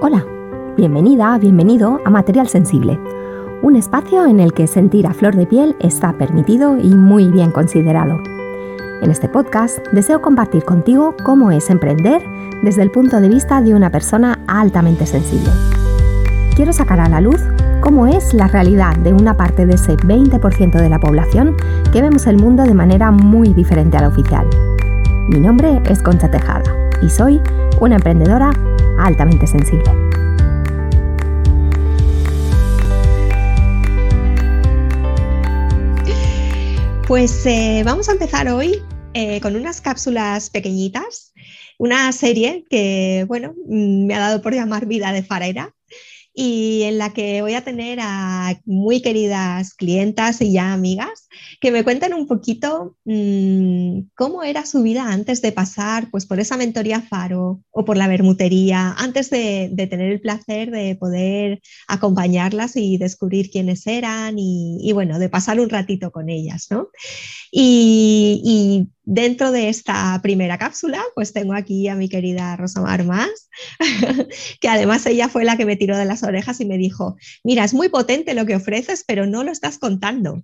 Hola, bienvenida, bienvenido a Material Sensible, un espacio en el que sentir a flor de piel está permitido y muy bien considerado. En este podcast deseo compartir contigo cómo es emprender desde el punto de vista de una persona altamente sensible. Quiero sacar a la luz cómo es la realidad de una parte de ese 20% de la población que vemos el mundo de manera muy diferente a la oficial. Mi nombre es Concha Tejada y soy una emprendedora altamente sensible. Pues eh, vamos a empezar hoy eh, con unas cápsulas pequeñitas, una serie que, bueno, mm, me ha dado por llamar Vida de Farera y en la que voy a tener a muy queridas clientas y ya amigas que me cuenten un poquito mmm, cómo era su vida antes de pasar pues, por esa mentoría Faro o por la bermutería, antes de, tener el placer de poder acompañarlas y descubrir quiénes eran y, bueno, de pasar un ratito con ellas. ¿no? Y, y Dentro de esta primera cápsula, pues tengo aquí a mi querida Rosa Mar Más, que además ella fue la que me tiró de las orejas y me dijo, mira, es muy potente lo que ofreces, pero no lo estás contando.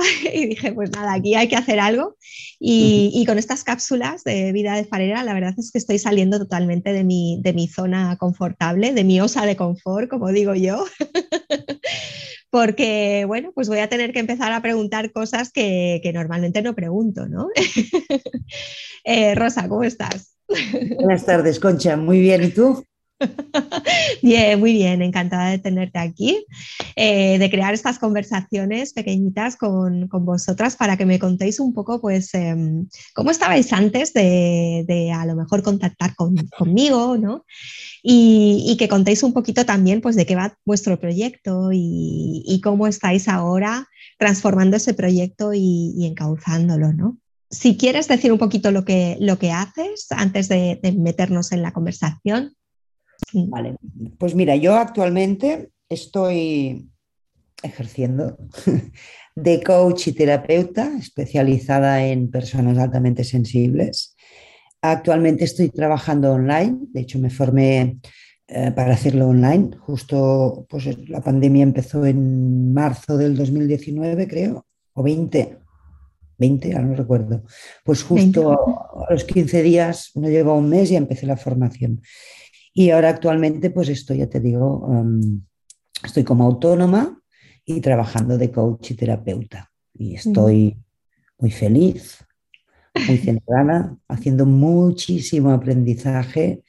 y dije, pues nada, aquí hay que hacer algo. Y, y, con estas cápsulas de vida de farera, la verdad es que estoy saliendo totalmente de mi, de mi zona confortable, de mi osa de confort, como digo yo. porque, bueno, pues voy a tener que empezar a preguntar cosas que, que normalmente no pregunto, ¿no? eh, Rosa, ¿cómo estás? Buenas tardes, Concha. Muy bien, ¿y tú? Bien, muy bien, encantada de tenerte aquí, eh, de crear estas conversaciones pequeñitas con, con, vosotras para que me contéis un poco, pues, eh, cómo estabais antes de, de, a lo mejor contactar con, conmigo, ¿no? Y, y, que contéis un poquito también, pues, de qué va vuestro proyecto y, y cómo estáis ahora transformando ese proyecto y, encauzándolo, ¿no? Si quieres decir un poquito lo que, lo que haces antes de meternos en la conversación. Vale, pues mira, yo actualmente estoy ejerciendo de coach y terapeuta especializada en personas altamente sensibles. Actualmente estoy trabajando online, de hecho me formé eh, para hacerlo online, justo pues la pandemia empezó en marzo del 2019 creo, o 20, 20, ahora no recuerdo. Pues justo a, a los 15 días, no lleva un mes y empecé la formación. Y ahora actualmente, pues estoy, ya te digo, um, estoy como autónoma y trabajando de coach y terapeuta. Y estoy muy feliz, muy centrada, haciendo muchísimo aprendizaje.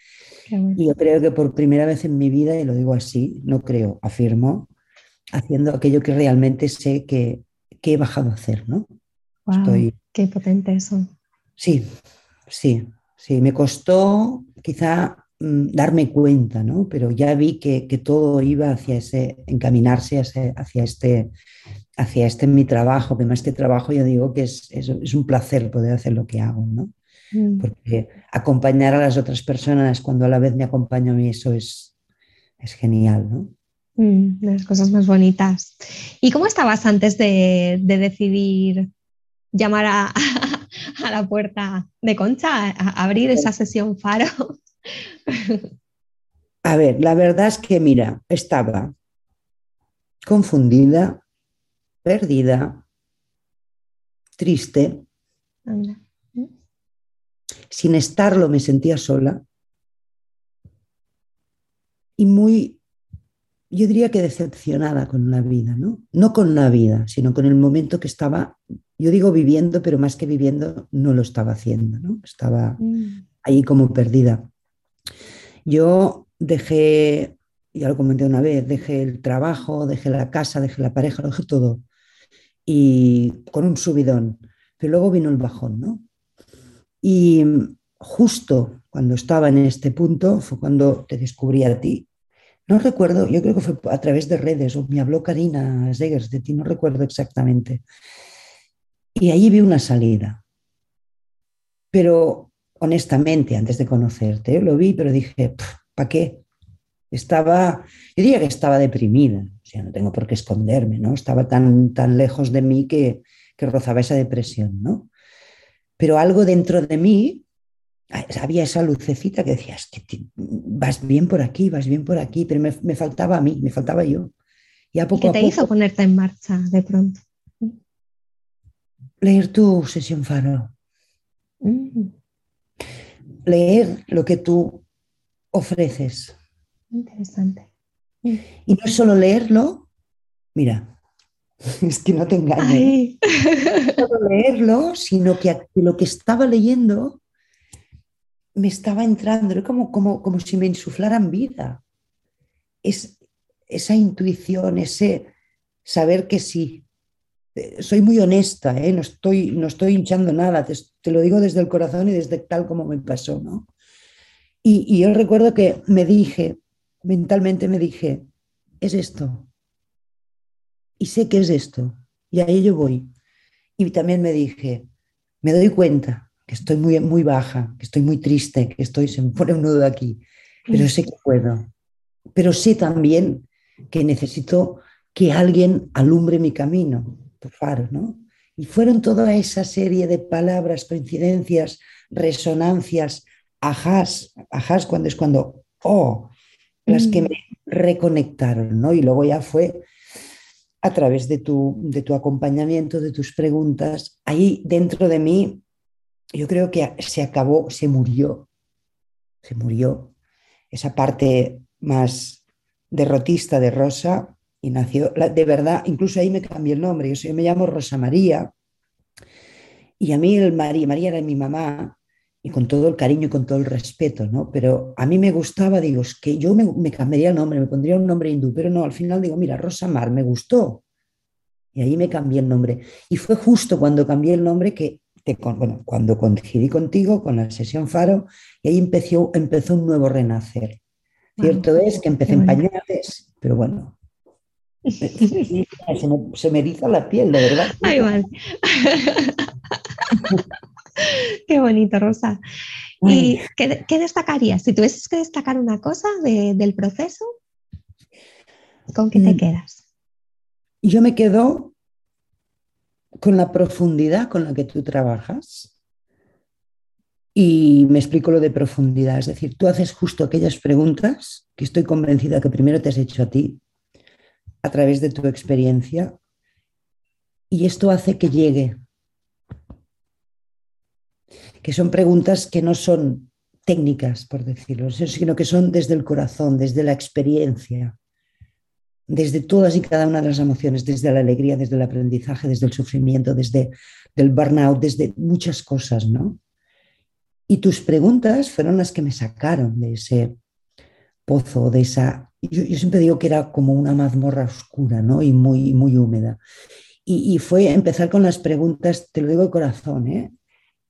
Bueno. Y yo creo que por primera vez en mi vida, y lo digo así, no creo, afirmo, haciendo aquello que realmente sé que, que he bajado a hacer, ¿no? Wow, estoy... Qué potente eso. Sí, sí, sí. Me costó quizá darme cuenta, ¿no? Pero ya vi que, que, todo iba hacia ese, encaminarse hacia, hacia, este, hacia este mi trabajo, que más que trabajo yo digo que es, es, es un placer poder hacer lo que hago, ¿no? Mm. Porque acompañar a las otras personas cuando a la vez me acompaño a mí, eso es, es genial, ¿no? Mm, las cosas más bonitas. ¿Y cómo estabas antes de, de decidir llamar a, a, la puerta de Concha, a abrir esa sesión faro? A ver, la verdad es que, mira, estaba confundida, perdida, triste. Sin estarlo me sentía sola y muy, yo diría que decepcionada con la vida, ¿no? No con la vida, sino con el momento que estaba, yo digo viviendo, pero más que viviendo, no lo estaba haciendo, ¿no? Estaba mm. ahí como perdida. Yo dejé, ya lo comenté una vez, dejé el trabajo, dejé la casa, dejé la pareja, lo dejé todo. Y con un subidón. Pero luego vino el bajón, ¿no? Y justo cuando estaba en este punto fue cuando te descubrí a ti. No recuerdo, yo creo que fue a través de redes, o me habló Karina Segers de ti, no recuerdo exactamente. Y allí vi una salida. Pero honestamente, antes de conocerte, lo vi, pero dije, ¿para qué? Estaba, yo diría que estaba deprimida, o sea, no tengo por qué esconderme, ¿no? Estaba tan, tan lejos de mí que, que rozaba esa depresión, ¿no? Pero algo dentro de mí había esa lucecita que decías, que vas bien por aquí, vas bien por aquí, pero me, me faltaba a mí, me faltaba yo. Y a poco ¿Qué te hizo ponerte en marcha de pronto? Leer tu sesión faro. Mm. Leer lo que tú ofreces. Interesante. Y no solo leerlo, mira, es que no te engañes. No solo leerlo, sino que lo que estaba leyendo me estaba entrando, como, como, como si me insuflaran vida. Es esa intuición, ese saber que sí. Eh, soy muy honesta, ¿eh? no, estoy, no estoy hinchando nada, te, lo digo desde el corazón y desde tal como me pasó. ¿no? Y, y yo recuerdo que me dije, mentalmente me dije, es esto. Y sé que es esto. Y a ello voy. Y también me dije, me doy cuenta que estoy muy, muy baja, que estoy muy triste, que estoy, se me pone un nudo aquí, pero sé que puedo. Pero sé también que necesito que alguien alumbre mi camino, por faro, ¿no? Y fueron toda esa serie de palabras, coincidencias, resonancias, ajás, ajás cuando es cuando, oh, las que mm. me reconectaron, ¿no? Y luego ya fue a través de tu, de tu acompañamiento, de tus preguntas, ahí dentro de mí, yo creo que se acabó, se murió, se murió esa parte más derrotista de Rosa y nació, de verdad, incluso ahí me cambié el nombre, yo, me llamo Rosa María y a mí el María, María era mi mamá y con todo el cariño y con todo el respeto, ¿no? Pero a mí me gustaba, digo, es que yo me, cambiaría el nombre, me pondría un nombre hindú, pero no, al final digo, mira, Rosa Mar, me gustó. Y ahí me cambié el nombre. Y fue justo cuando cambié el nombre que, te, bueno, cuando coincidí contigo con la sesión Faro, y ahí empezó, empezó un nuevo renacer. Cierto es que empecé en pañales, pero bueno, se me, se me eriza la piel, de verdad. Ay, vale. Qué bonito, Rosa. ¿Y qué, destacarías? Si tuvieses que destacar una cosa del proceso, ¿con qué te mm. quedas? Yo me quedo con la profundidad con la que tú trabajas. Y me explico lo de profundidad. Es decir, tú haces justo aquellas preguntas que estoy convencida que primero te has hecho a ti a través de tu experiencia. Y esto hace que llegue que son preguntas que no son técnicas, por decirlo, sino que son desde el corazón, desde la experiencia, desde todas y cada una de las emociones, desde la alegría, desde el aprendizaje, desde el sufrimiento, desde el burnout, desde muchas cosas, ¿no? Y tus preguntas fueron las que me sacaron de ese pozo, de esa... Yo, siempre digo que era como una mazmorra oscura, ¿no? Y muy, muy húmeda. Y, y, fue empezar con las preguntas, te lo digo de corazón, ¿eh?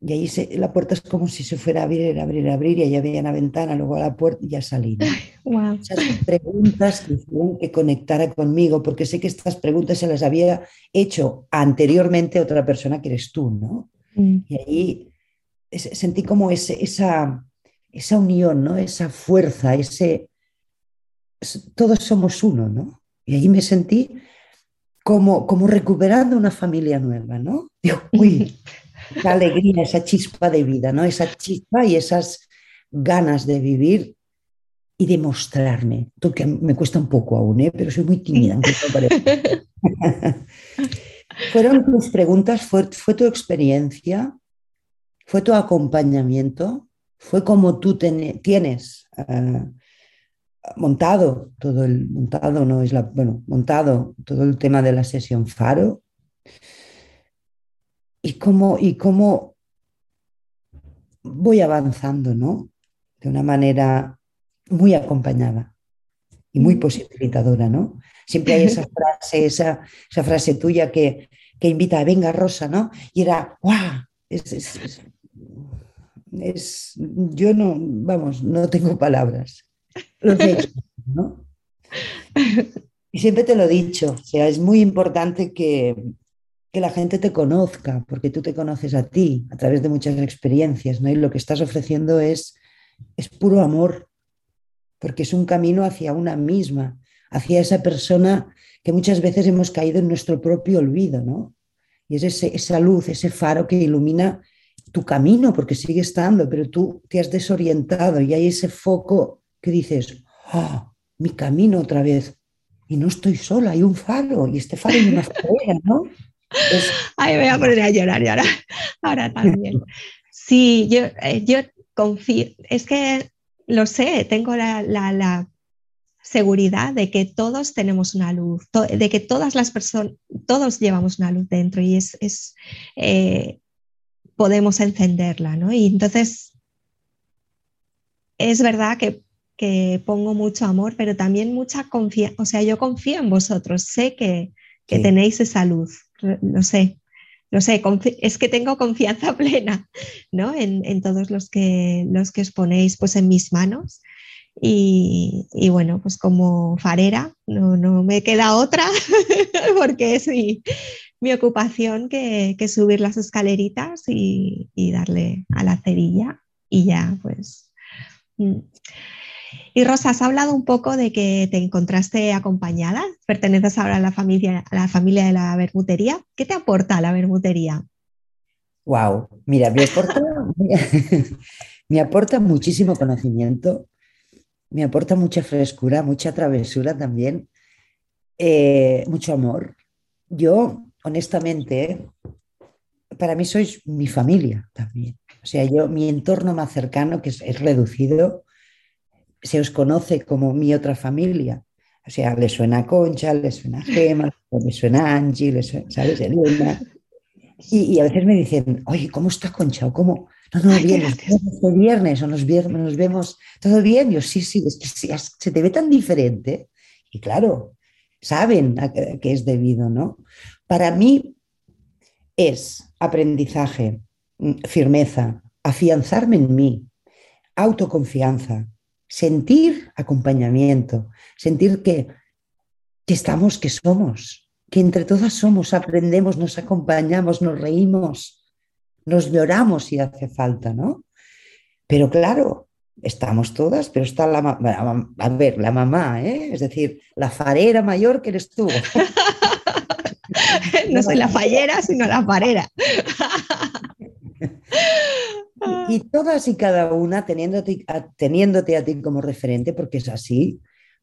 Y ahí se, la puerta es como si se fuera a abrir, abrir, abrir, y allá había una ventana, luego a la puerta y ya salí. Wow. Esas preguntas que hicieron que conectara conmigo, porque sé que estas preguntas se las había hecho anteriormente otra persona que eres tú, ¿no? Mm. Y ahí sentí como ese, esa, esa unión, ¿no? Esa fuerza, ese... Todos somos uno, ¿no? Y ahí me sentí como, como recuperando una familia nueva, ¿no? Digo, uy, esa alegría, esa chispa de vida, ¿no? Esa chispa y esas ganas de vivir y de mostrarme. que me cuesta un poco aún, ¿eh? pero soy muy tímida. Fueron tus preguntas, fue, tu experiencia, fue tu acompañamiento, fue como tú tienes uh, montado todo el montado, no es la, bueno, montado todo el tema de la sesión Faro y cómo, y cómo voy avanzando, ¿no? De una manera muy acompañada y muy mm. posibilitadora, ¿no? Siempre hay esa frase, esa, esa frase tuya que, que, invita a venga Rosa, ¿no? Y era, ¡guau! Es, es, yo no, vamos, no tengo palabras. Lo ¿no? Y siempre te lo he dicho, o sea, es muy importante que, que la gente te conozca, porque tú te conoces a ti a través de muchas experiencias, ¿no? Y lo que estás ofreciendo es, es puro amor, porque es un camino hacia una misma, hacia esa persona que muchas veces hemos caído en nuestro propio olvido, ¿no? Y es esa luz, ese faro que ilumina tu camino, porque sigue estando, pero tú te has desorientado y hay ese foco que dices, oh, mi camino otra vez. Y no estoy sola, hay un faro y este faro es una farera, ¿no? Ay, me voy a poner a llorar y ahora, ahora también. Sí, yo, eh, yo confío, es que lo sé, tengo la, la, seguridad de que todos tenemos una luz, de que todas las personas, todos llevamos una luz dentro y es, es eh, podemos encenderla, ¿no? Y entonces, es verdad que, que pongo mucho amor, pero también mucha confianza, o sea, yo confío en vosotros, sé que, que tenéis esa luz, lo sé, lo sé, es que tengo confianza plena ¿no? en, en, todos los que, los que os ponéis pues, en mis manos. Y, y bueno, pues como farera no, no me queda otra porque es mi, mi ocupación que, que, subir las escaleritas y, y, darle a la cerilla y ya pues... Mm. Y Rosa, has hablado un poco de que te encontraste acompañada, perteneces ahora a la familia, a la familia de la bermutería. ¿Qué te aporta la bermutería? Wow, mira, me aporta, me aporta muchísimo conocimiento, me aporta mucha frescura, mucha travesura también, eh, mucho amor. Yo, honestamente, para mí sois mi familia también. O sea, yo, mi entorno más cercano, que es reducido, se os conoce como mi otra familia. O sea, le suena Concha, le suena Gema, le suena Angie, le suena, ¿sabes? Elena. Y, a veces me dicen, oye, ¿cómo está Concha? O ¿cómo? No, no, bien, este viernes o nos, viernes, nos vemos, ¿todo bien? Yo, sí, sí, es que se te ve tan diferente. Y claro, saben a qué es debido, ¿no? Para mí es aprendizaje, firmeza, afianzarme en mí, autoconfianza, sentir acompañamiento, sentir que, que estamos, que somos, que entre todas somos, aprendemos, nos acompañamos, nos reímos, nos lloramos si hace falta, ¿no? Pero claro, estamos todas, pero está la a ver, la mamá, ¿eh? es decir, la farera mayor que eres tú. no soy la fallera, sino la farera. Y todas y cada una, teniéndote a, teniéndote a ti como referente, porque es así,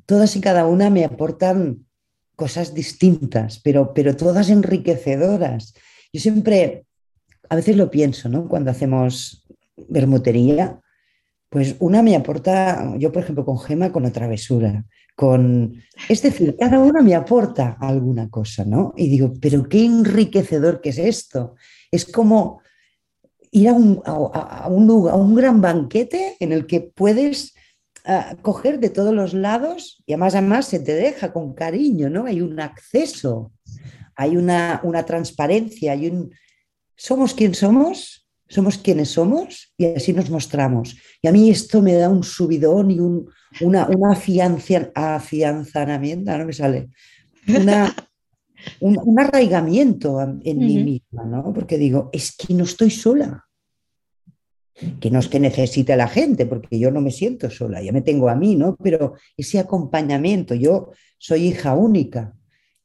todas y cada una me aportan cosas distintas, pero, pero todas enriquecedoras. Yo siempre, a veces lo pienso, ¿no? Cuando hacemos bermutería, pues una me aporta, yo por ejemplo con Gema, con la travesura, con, es decir, cada una me aporta alguna cosa, ¿no? Y digo, pero qué enriquecedor que es esto. Es como ir a un, a, un, lugar, a un gran banquete en el que puedes ah, coger de todos los lados y además, además se te deja con cariño, ¿no? Hay un acceso, hay una, una transparencia, hay un... Somos quien somos, somos quienes somos y así nos mostramos. Y a mí esto me da un subidón y un, una, una afianzamiento, no me sale, una, un, arraigamiento en mí misma, ¿no? Porque digo, es que no estoy sola. Que no es que necesite a la gente, porque yo no me siento sola, ya me tengo a mí, ¿no? Pero ese acompañamiento, yo soy hija única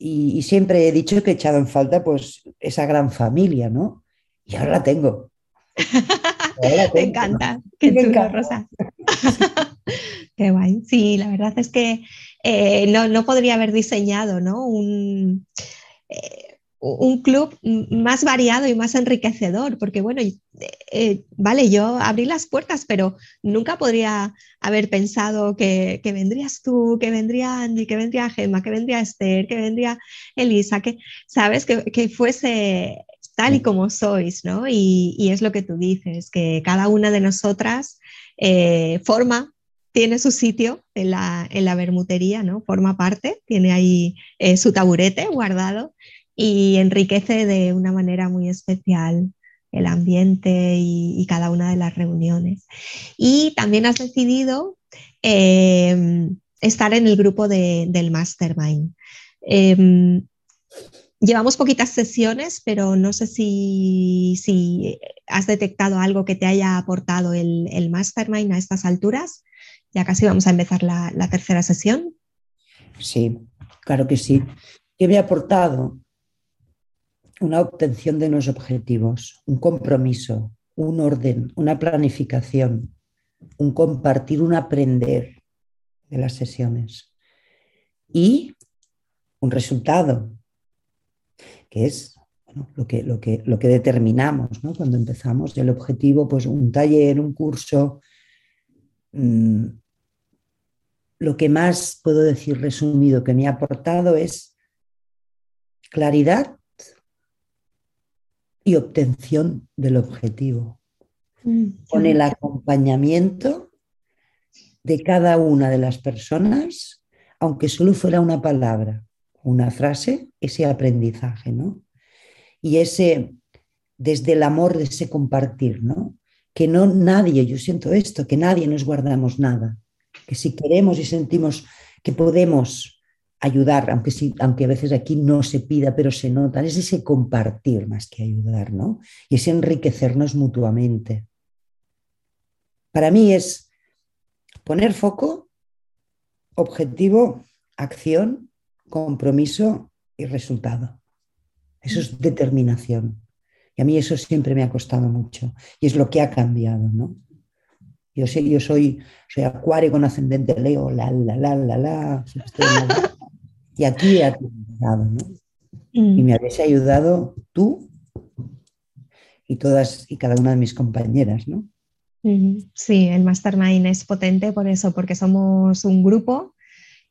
y, siempre he dicho que he echado en falta pues esa gran familia, ¿no? Y ahora la tengo. Me encanta, qué chulo, Rosa. qué guay. Sí, la verdad es que eh, no, podría haber diseñado ¿no? un, eh, un, club más variado y más enriquecedor, porque bueno, eh, vale, yo abrí las puertas, pero nunca podría haber pensado que, vendrías tú, que vendría Andy, que vendría Gemma, que vendría Esther, que vendría Elisa, que, ¿sabes? Que, que fuese tal y como sois, ¿no? Y, es lo que tú dices, que cada una de nosotras forma tiene su sitio en la, en la bermutería, ¿no? Forma parte, tiene ahí eh, su taburete guardado y enriquece de una manera muy especial el ambiente y, cada una de las reuniones. Y también has decidido em, estar en el grupo del Mastermind. Em, llevamos poquitas sesiones, pero no sé si, si, has detectado algo que te haya aportado el, el Mastermind a estas alturas. Ya casi vamos a empezar la, tercera sesión. Sí, claro que sí. ¿Qué me ha aportado? Una obtención de unos objetivos, un compromiso, un orden, una planificación, un compartir, un aprender de las sesiones y un resultado, que es lo, que, lo, que, lo que determinamos cuando empezamos. El objetivo, pues un taller, un curso. Mm, lo que más puedo decir resumido que me ha aportado es claridad y obtención del objetivo, mm, con el acompañamiento de cada una de las personas, aunque solo fuera una palabra, una frase, ese aprendizaje, ¿no? Y ese, desde el amor de ese compartir, ¿no? Que no nadie, yo siento esto, que nadie nos guardamos nada, que si queremos y sentimos que podemos ayudar, aunque, aunque a veces aquí no se pida, pero se nota, es ese compartir más que ayudar, ¿no? Y ese enriquecernos mutuamente. Para mí es poner foco, objetivo, acción, compromiso y resultado. Eso es determinación. Y a mí eso siempre me ha costado mucho. Y es lo que ha cambiado, ¿no? Yo, sé, yo soy, soy acuario con ascendente Leo, la, la, la, la, la. Y aquí he aterrizado, ¿no? Mm. Y me habéis ayudado tú y todas y cada una de mis compañeras, ¿no? Sí, el Mastermind es potente por eso, porque somos un grupo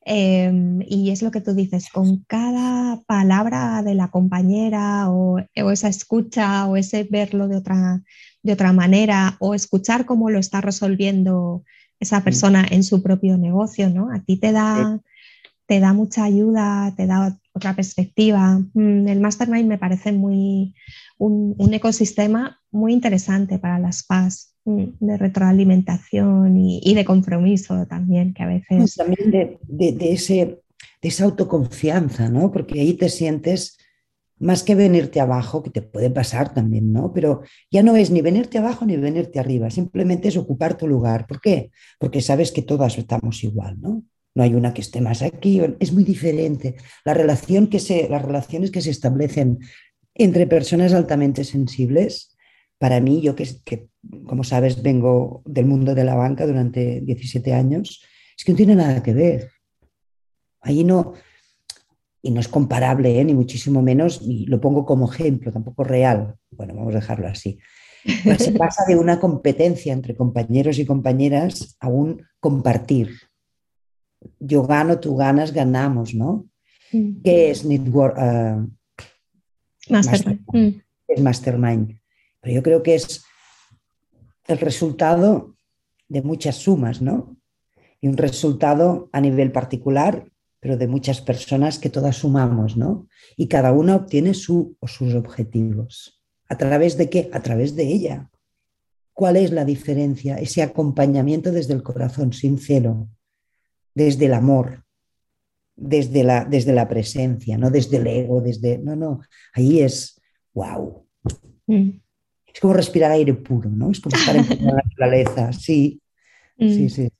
em, y es lo que tú dices, con cada palabra de la compañera o, esa escucha o ese verlo de otra, de otra manera o escuchar cómo lo está resolviendo esa mm. persona en su propio negocio, ¿no? A ti te da te da mucha ayuda, te da otra perspectiva. Mm, el Mastermind me parece muy un, ecosistema muy interesante para las PAS mm, de retroalimentación y, de compromiso también, que a veces... También de, ese, de esa autoconfianza, ¿no? Porque ahí te sientes más que venirte abajo, que te puede pasar también, ¿no? Pero ya no es ni venirte abajo ni venirte arriba, simplemente es ocupar tu lugar. ¿Por qué? Porque sabes que todas estamos igual, ¿no? no hay una que esté más aquí, es muy diferente. La relación que se, las relaciones que se establecen entre personas altamente sensibles, para mí, yo que, que, como sabes vengo del mundo de la banca durante 17 años, es que no tiene nada que ver. Ahí no, y no es comparable, ¿eh? ni muchísimo menos, y lo pongo como ejemplo, tampoco real. Bueno, vamos a dejarlo así. Se pasa de una competencia entre compañeros y compañeras a un compartir, yo gano, tú ganas, ganamos, ¿no? Mm. ¿Qué es Network? Uh, mastermind. Mm. Es Mastermind. Pero yo creo que es el resultado de muchas sumas, ¿no? Y un resultado a nivel particular, pero de muchas personas que todas sumamos, ¿no? Y cada una obtiene su o sus objetivos. ¿A través de qué? A través de ella. ¿Cuál es la diferencia? Ese acompañamiento desde el corazón sincero, desde el amor, desde la, desde la presencia, no desde el ego, desde... No, no, ahí es, wow. Mm. Es como respirar aire puro, ¿no? Es como estar en la naturaleza, sí, sí, mm. sí, sí.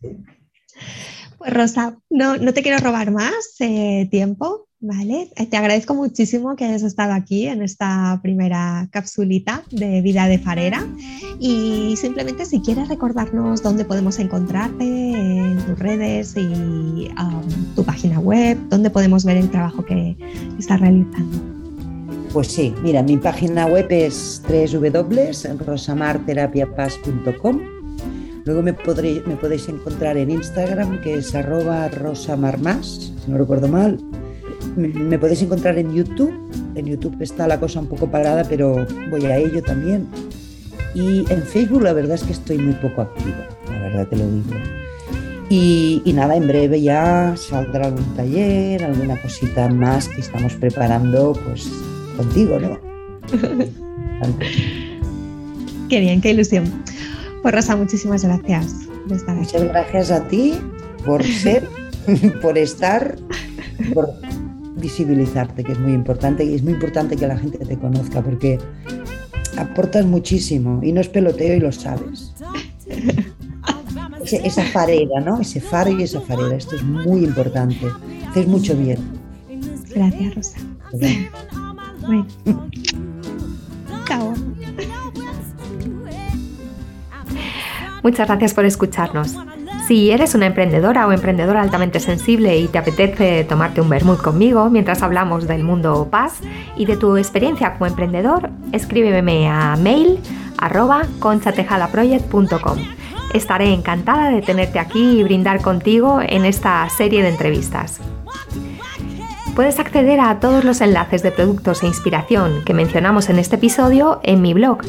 Rosa, no, no te quiero robar más eh, tiempo. Vale, eh, te agradezco muchísimo que hayas estado aquí en esta primera capsulita de vida de farera y simplemente si quieres recordarnos dónde podemos encontrarte en tus redes y um, tu página web, dónde podemos ver el trabajo que estás realizando. Pues sí, mira, mi página web es www.rosamarterapiapaz.com. Luego me, me podéis encontrar en Instagram, que es arroba rosamarmas, si no recuerdo mal me podéis encontrar en YouTube. En YouTube está la cosa un poco parada, pero voy a ello también. Y en Facebook la verdad es que estoy muy poco activa, la verdad te lo digo. Y, nada, en breve ya saldrá algún taller, alguna cosita más que estamos preparando pues contigo, ¿no? qué bien, qué ilusión. Pues Rosa, muchísimas gracias Muchas gracias a ti por ser, por estar, por visibilizarte, que es muy importante y es muy importante que la gente te conozca porque aportas muchísimo y no es peloteo y lo sabes. esa farera, ¿no? Ese faro y esa farera, esto es muy importante. Haces mucho bien. Gracias, Rosa. Bueno. Chao. Muchas gracias por escucharnos. Si eres una emprendedora o emprendedora altamente sensible y te apetece tomarte un vermut conmigo mientras hablamos del mundo paz y de tu experiencia como emprendedor, escríbeme a mail arroba. Estaré encantada de tenerte aquí y brindar contigo en esta serie de entrevistas. Puedes acceder a todos los enlaces de productos e inspiración que mencionamos en este episodio en mi blog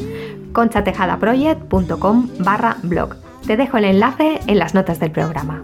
conchatejadaproject.com barra blog te dejo el enlace en las notas del programa.